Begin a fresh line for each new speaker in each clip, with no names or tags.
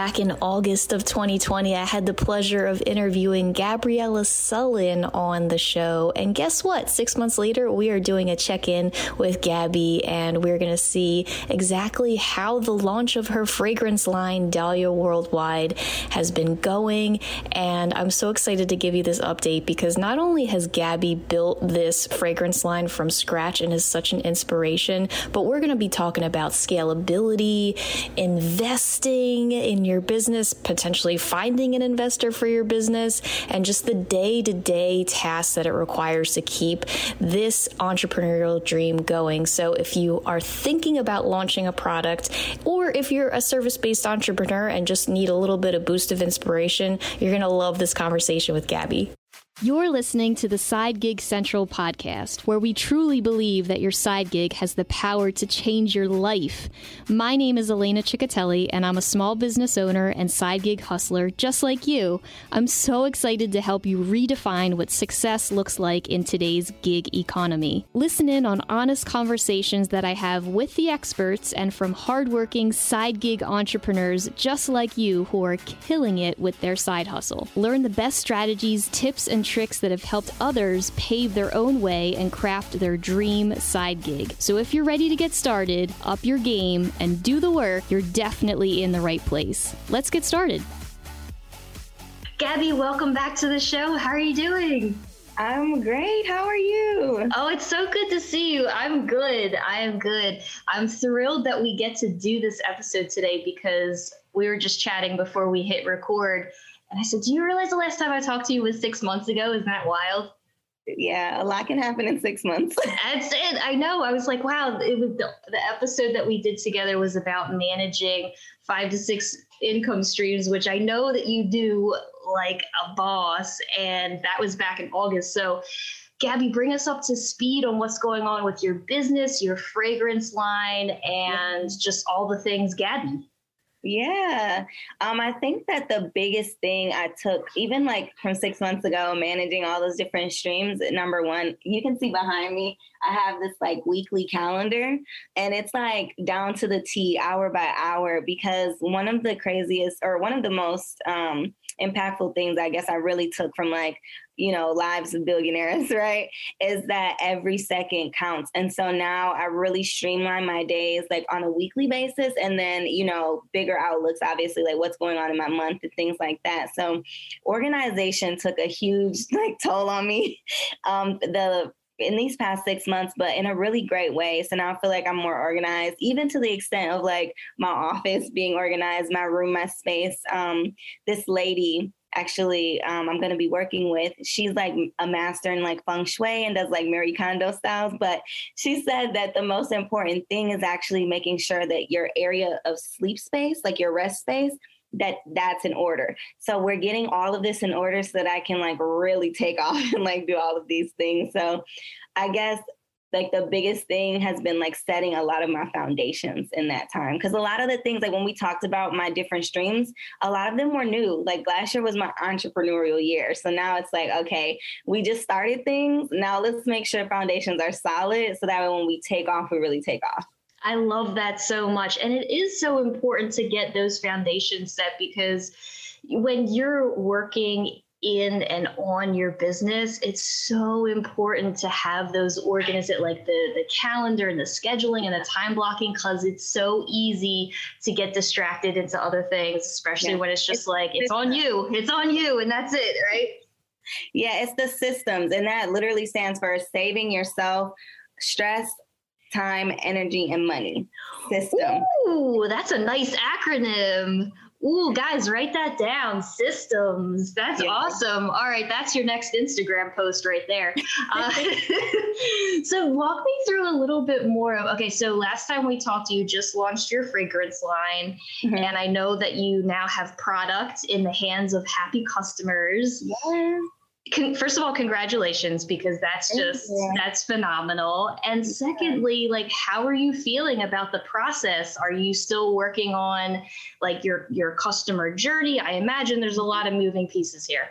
Back in August of 2020, I had the pleasure of interviewing Gabriela Sullen on the show. And guess what? Six months later, we are doing a check in with Gabi, and we're going to see exactly how the launch of her fragrance line, Dalia Worldwide, has been going. And I'm so excited to give you this update because not only has Gabi built this fragrance line from scratch and is such an inspiration, but we're going to be talking about scalability, investing in your business, potentially finding an investor for your business, and just the day to day tasks that it requires to keep this entrepreneurial dream going. So, if you are thinking about launching a product, or if you're a service based entrepreneur and just need a little bit of boost of inspiration, you're going to love this conversation with Gabi. You're listening to the Side Gig Central podcast, where we truly believe that your side gig has the power to change your life. My name is Elena Ciccatelli, and I'm a small business owner and side gig hustler just like you. I'm so excited to help you redefine what success looks like in today's gig economy. Listen in on honest conversations that I have with the experts and from hardworking side gig entrepreneurs just like you who are killing it with their side hustle. Learn the best strategies, tips, and tricks that have helped others pave their own way and craft their dream side gig. So if you're ready to get started, up your game, and do the work, you're definitely in the right place. Let's get started. Gabi, welcome back to the show. How are you doing?
I'm great. How are you?
Oh, it's so good to see you. I'm good. I am good. I'm thrilled that we get to do this episode today because we were just chatting before we hit record and I said, Do you realize the last time I talked to you was six months ago? Isn't that wild?
Yeah, a lot can happen in six months.
That's it. I know. I was like, wow, it was the, the episode that we did together was about managing five to six income streams, which I know that you do like a boss. And that was back in August. So, Gabi, bring us up to speed on what's going on with your business, your fragrance line, and just all the things Gabi.
Yeah. Um, I think that the biggest thing I took, even like from six months ago, managing all those different streams, number one, you can see behind me, I have this like weekly calendar and it's like down to the T hour by hour because one of the craziest or one of the most um, impactful things I guess I really took from like you know, lives of billionaires, right? Is that every second counts. And so now I really streamline my days like on a weekly basis and then, you know, bigger outlooks, obviously, like what's going on in my month and things like that. So organization took a huge like toll on me. Um, the in these past six months, but in a really great way. So now I feel like I'm more organized, even to the extent of like my office being organized, my room, my space. Um, this lady actually um, I'm going to be working with. She's like a master in like feng shui and does like Marie Kondo styles. But she said that the most important thing is actually making sure that your area of sleep space, like your rest space, that that's in order. So we're getting all of this in order so that I can like really take off and like do all of these things. So I guess like the biggest thing has been like setting a lot of my foundations in that time. Because a lot of the things like when we talked about my different streams a lot of them were new. Like last year was my entrepreneurial year. So now it's like okay we just started things. Now let's make sure foundations are solid so that when we take off we really take off
I love that so much. And it is so important to get those foundations set because when you're working in and on your business, it's so important to have those organized like the the calendar and the scheduling and the time blocking because it's so easy to get distracted into other things, especially yeah. when it's just it's, like it's, it's on you, it's on you, and that's it, right?
Yeah, it's the systems, and that literally stands for saving yourself stress, time, energy, and money system.
Ooh, that's a nice acronym. Ooh, guys, write that down. Systems. That's yeah. awesome. All right, that's your next Instagram post right there. Uh, so, walk me through a little bit more of okay. So, last time we talked, you just launched your fragrance line, mm-hmm. and I know that you now have products in the hands of happy customers.
Yeah
con- first of all, congratulations because that's just that's phenomenal. And secondly, like how are you feeling about the process? Are you still working on like your your customer journey? I imagine there's a lot of moving pieces here.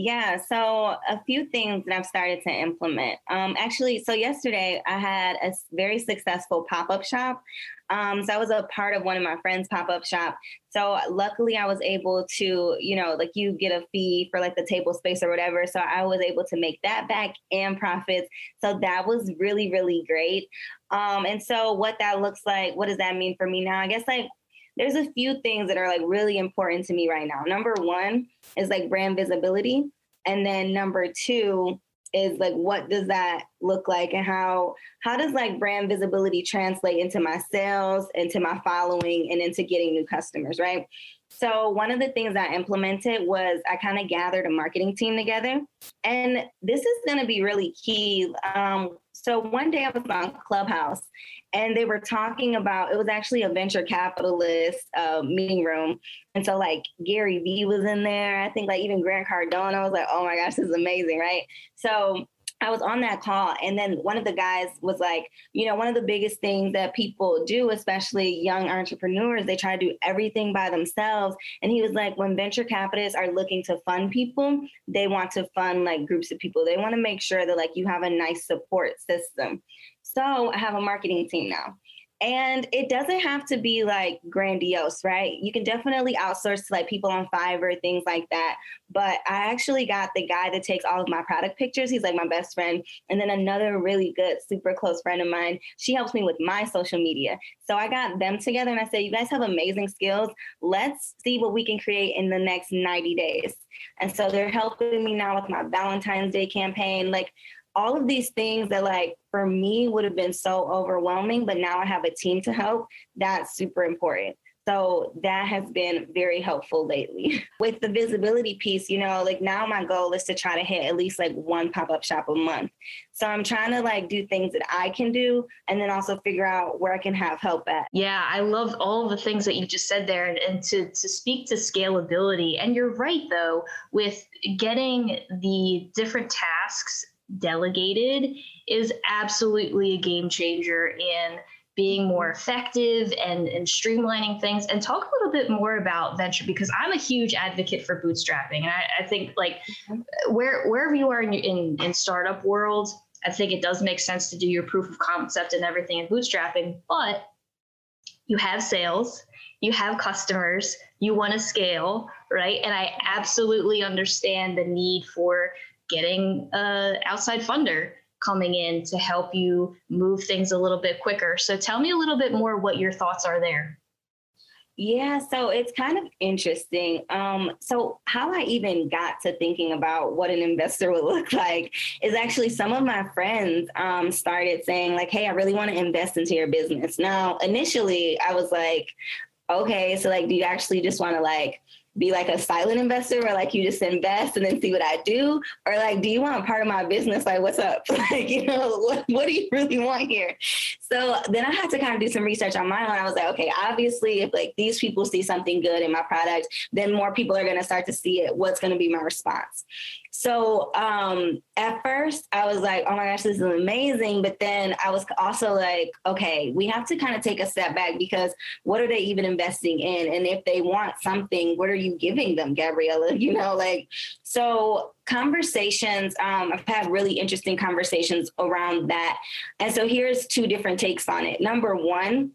Yeah, so a few things that I've started to implement. Um, actually, so yesterday I had a very successful pop up shop. Um, so I was a part of one of my friends' pop up shop. So luckily, I was able to, you know, like you get a fee for like the table space or whatever. So I was able to make that back and profits. So that was really, really great. Um, and so what that looks like, what does that mean for me now? I guess like there's a few things that are like really important to me right now. Number one is like brand visibility. And then number two is like what does that look like and how how does like brand visibility translate into my sales, into my following, and into getting new customers, right? So one of the things I implemented was I kind of gathered a marketing team together, and this is going to be really key. Um, so one day I was on Clubhouse, and they were talking about it was actually a venture capitalist uh, meeting room, and so like Gary Vee was in there. I think like even Grant Cardone. I was like, oh my gosh, this is amazing, right? So I was on that call, and then one of the guys was like, you know, one of the biggest things that people do, especially young entrepreneurs, they try to do everything by themselves. And he was like, when venture capitalists are looking to fund people, they want to fund like groups of people. They want to make sure that like you have a nice support system. So I have a marketing team now. And it doesn't have to be like grandiose, right? You can definitely outsource to like people on Fiverr, things like that. But I actually got the guy that takes all of my product pictures. He's like my best friend. And then another really good, super close friend of mine, she helps me with my social media. So I got them together and I said, You guys have amazing skills. Let's see what we can create in the next 90 days. And so they're helping me now with my Valentine's Day campaign. Like, all of these things that like for me would have been so overwhelming but now i have a team to help that's super important so that has been very helpful lately. With the visibility piece, you know, like now my goal is to try to hit at least like one pop-up shop a month. So I'm trying to like do things that I can do and then also figure out where I can have help at.
Yeah, I love all the things that you just said there and, and to to speak to scalability. And you're right though, with getting the different tasks delegated is absolutely a game changer in being more effective and, and streamlining things. And talk a little bit more about venture because i'm a huge advocate for bootstrapping. And i, I think like mm-hmm. where wherever you are in, in in startup world i think it does make sense to do your proof of concept and everything in bootstrapping. But you have sales you have customers you want to scale right? And i absolutely understand the need for getting a outside funder coming in to help you move things a little bit quicker. So tell me a little bit more what your thoughts are there.
Yeah, so it's kind of interesting. Um, so how I even got to thinking about what an investor would look like is actually some of my friends um, started saying like, "Hey, I really want to invest into your business." Now, initially, I was like, "Okay, so like, do you actually just want to like?" Be like a silent investor where like you just invest and then see what I do? Or like, do you want part of my business? Like, what's up? like, you know, what, what do you really want here? So then I had to kind of do some research on my own. I was like, okay, obviously, if like these people see something good in my product, then more people are going to start to see it. What's going to be my response? So um, at first, I was like, oh my gosh, this is amazing. But then I was also like, okay, we have to kind of take a step back because what are they even investing in? And if they want something, what are you giving them, Gabriela? You know, like, so conversations, um, I've had really interesting conversations around that. And so here's two different takes on it. Number one,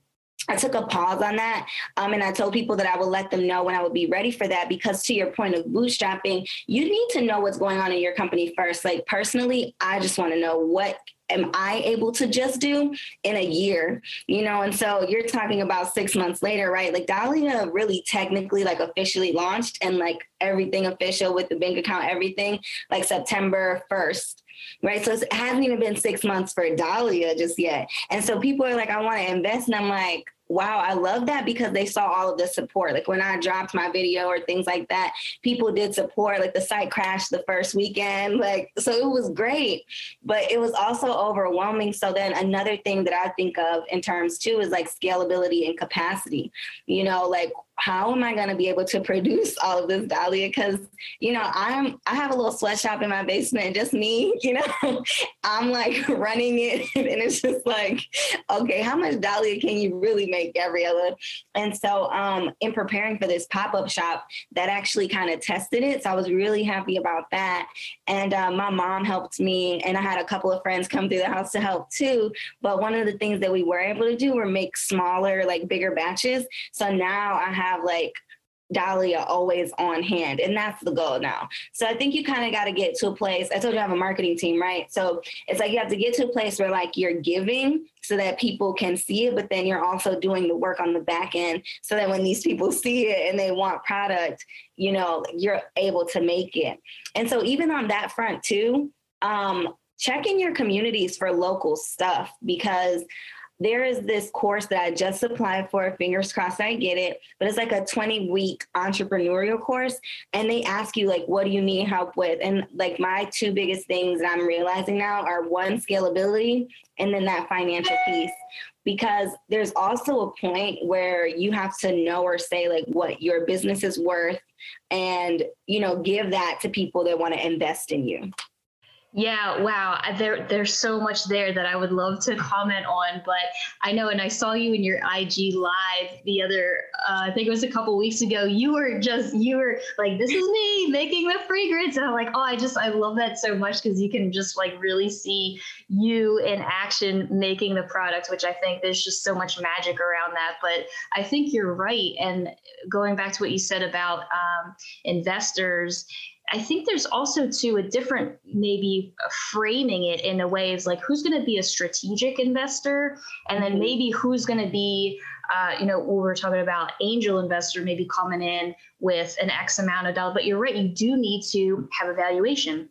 I took a pause on that. Um, and I told people that I would let them know when I would be ready for that because, to your point of bootstrapping, you need to know what's going on in your company first. Like, personally, I just want to know what am I able to just do in a year? You know, and so you're talking about six months later, right? Like Dalia really technically like officially launched and like everything official with the bank account, everything like September 1st right? So it hasn't even been six months for Dalia just yet. And so people are like, I want to invest. And I'm like, wow, I love that because they saw all of the support. Like when I dropped my video or things like that, people did support. Like the site crashed the first weekend. Like, so it was great, but it was also overwhelming. So then another thing that I think of in terms too is like scalability and capacity. You know, like how am I going to be able to produce all of this Dalia? Because, you know, I'm, I have a little sweatshop in my basement, just me, you know, I'm like running it. And it's just like, okay, how much Dalia can you really make, Gabriela? And so, um, in preparing for this pop up shop, that actually kind of tested it. So I was really happy about that. And uh, my mom helped me, and I had a couple of friends come through the house to help too. But one of the things that we were able to do were make smaller, like bigger batches. So now I have have like Dalia always on hand. And that's the goal now. So I think you kind of got to get to a place. I told you I have a marketing team, right? So it's like you have to get to a place where like you're giving so that people can see it, but then you're also doing the work on the back end so that when these people see it and they want product, you know, you're able to make it. And so even on that front too, um, check in your communities for local stuff because there is this course that I just applied for. Fingers crossed I get it. But it's like a 20 week entrepreneurial course. And they ask you, like, what do you need help with? And like my two biggest things that I'm realizing now are one, scalability, and then that financial piece. Because there's also a point where you have to know or say, like, what your business is worth and, you know, give that to people that want to invest in you.
Yeah, wow. There, there's so much there that I would love to comment on, but I know, and I saw you in your IG live the other, uh, I think it was a couple weeks ago. You were just, you were like, "This is me making the fragrance," and I'm like, "Oh, I just, I love that so much because you can just like really see you in action making the product, which I think there's just so much magic around that." But I think you're right, and going back to what you said about um, investors I think there's also too a different maybe framing it in a way of like who's going to be a strategic investor, and then mm-hmm. maybe who's going to be uh, you know, we were talking about angel investor maybe coming in with an X amount of dollars, but you're right, you do need to have a valuation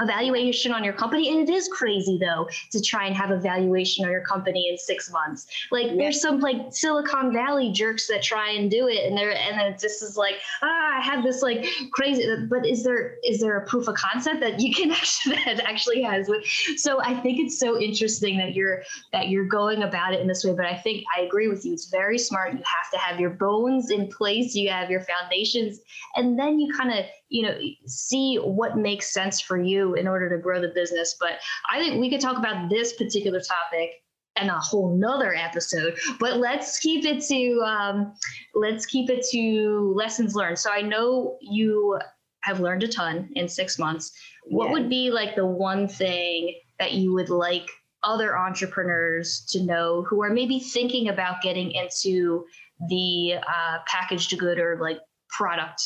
evaluation on your company. And it is crazy though to try and have a valuation on your company in six months. Like yeah. there's some like Silicon Valley jerks that try and do it, and they're and then this is like ah, I have this like crazy. But is there is there a proof of concept that you can actually that actually has? So I think it's so interesting that you're that you're going about it in this way. But I think I agree with you. It's very smart. You have to have your bones in place. You have your foundations, and then you kind of you know see what makes sense for you in order to grow the business. But i think we could talk about this particular topic and a whole nother episode but let's keep it to um, let's keep it to lessons learned. So i know you have learned a ton in six months. What yeah. would be like the one thing that you would like other entrepreneurs to know who are maybe thinking about getting into the uh, packaged good or like product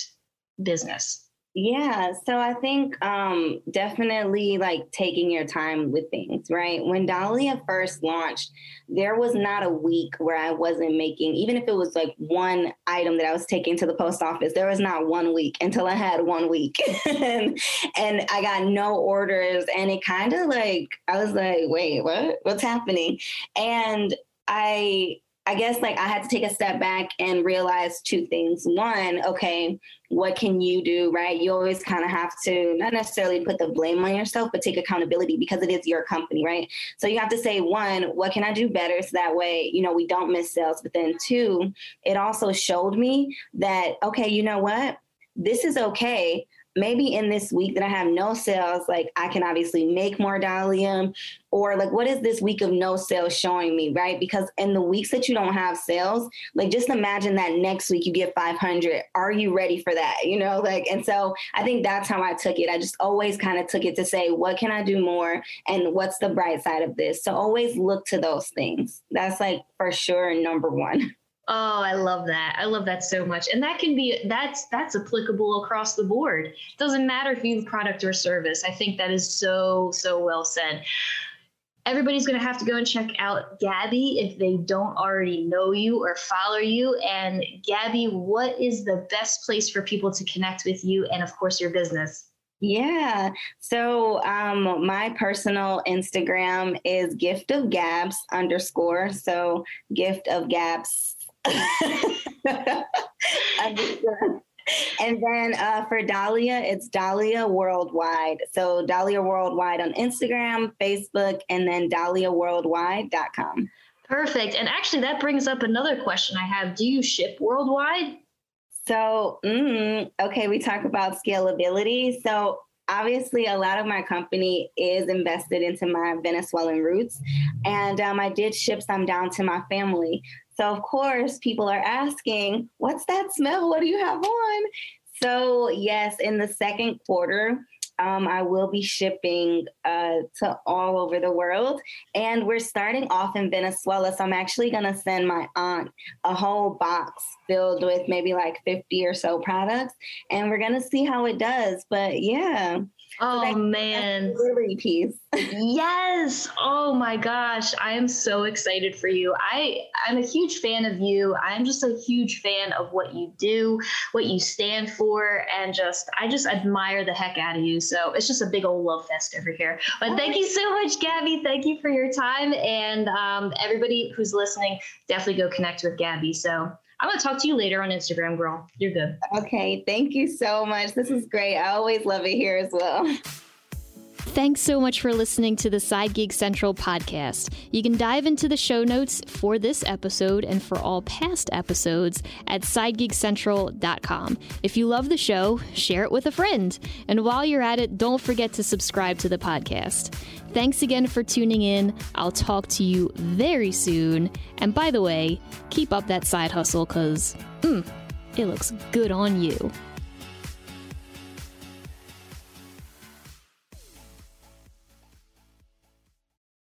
business
yeah, so I think um, definitely like taking your time with things, right? When Dalia first launched, there was not a week where I wasn't making, even if it was like one item that I was taking to the post office, there was not one week until I had one week. and, and I got no orders. And it kind of like, I was like, wait, what? What's happening? And I, I guess like I had to take a step back and realize two things. One, okay, what can you do, right? You always kind of have to not necessarily put the blame on yourself, but take accountability because it is your company, right? So you have to say, one, what can I do better so that way, you know, we don't miss sales. But then two, it also showed me that, okay, you know what? This is okay maybe in this week that I have no sales, like I can obviously make more Dalia, or like what is this week of no sales showing me, right? Because in the weeks that you don't have sales, like just imagine that next week you get 500. Are you ready for that? You know, like, and so I think that's how I took it. I just always kind of took it to say, what can I do more? And what's the bright side of this? So always look to those things. That's like for sure number one.
Oh, I love that. I love that so much. And that can be that's that's applicable across the board. It doesn't matter if you have product or service. I think that is so so well said. Everybody's going to have to go and check out Gabi if they don't already know you or follow you. And Gabi, what is the best place for people to connect with you and, of course, your business?
Yeah. So um, my personal Instagram is gift of gabs underscore. So gift of gabs and then uh, for Dalia, it's Dalia Worldwide. So Dalia Worldwide on Instagram, Facebook, and then DaliaWorldwide.com.
Perfect. And actually, that brings up another question I have. Do you ship worldwide?
So, mm, okay, we talk about scalability. So, obviously, a lot of my company is invested into my Venezuelan roots, and um, I did ship some down to my family. So, of course, people are asking, What's that smell? What do you have on? So, yes, in the second quarter, um, I will be shipping uh, to all over the world. And we're starting off in Venezuela. So I'm actually going to send my aunt a whole box filled with maybe like 50 or so products. And we're going to see how it does. But yeah.
Oh so that, man,
delivery piece.
yes. Oh my gosh, I am so excited for you. I I'm a huge fan of you. I'm just a huge fan of what you do, what you stand for, and just I just admire the heck out of you. So it's just a big old love fest over here. But thank you so much, Gabi. Thank you for your time, and um, everybody who's listening, definitely go connect with Gabi. So I'm gonna talk to you later on Instagram, girl. You're good.
Okay, thank you so much. This is great. I always love it here as well.
Thanks so much for listening to the Side Gig Central podcast. You can dive into the show notes for this episode and for all past episodes at sidegigcentral.com. If you love the show, share it with a friend. And while you're at it, don't forget to subscribe to the podcast. Thanks again for tuning in. I'll talk to you very soon. And by the way, keep up that side hustle because mm, it looks good on you.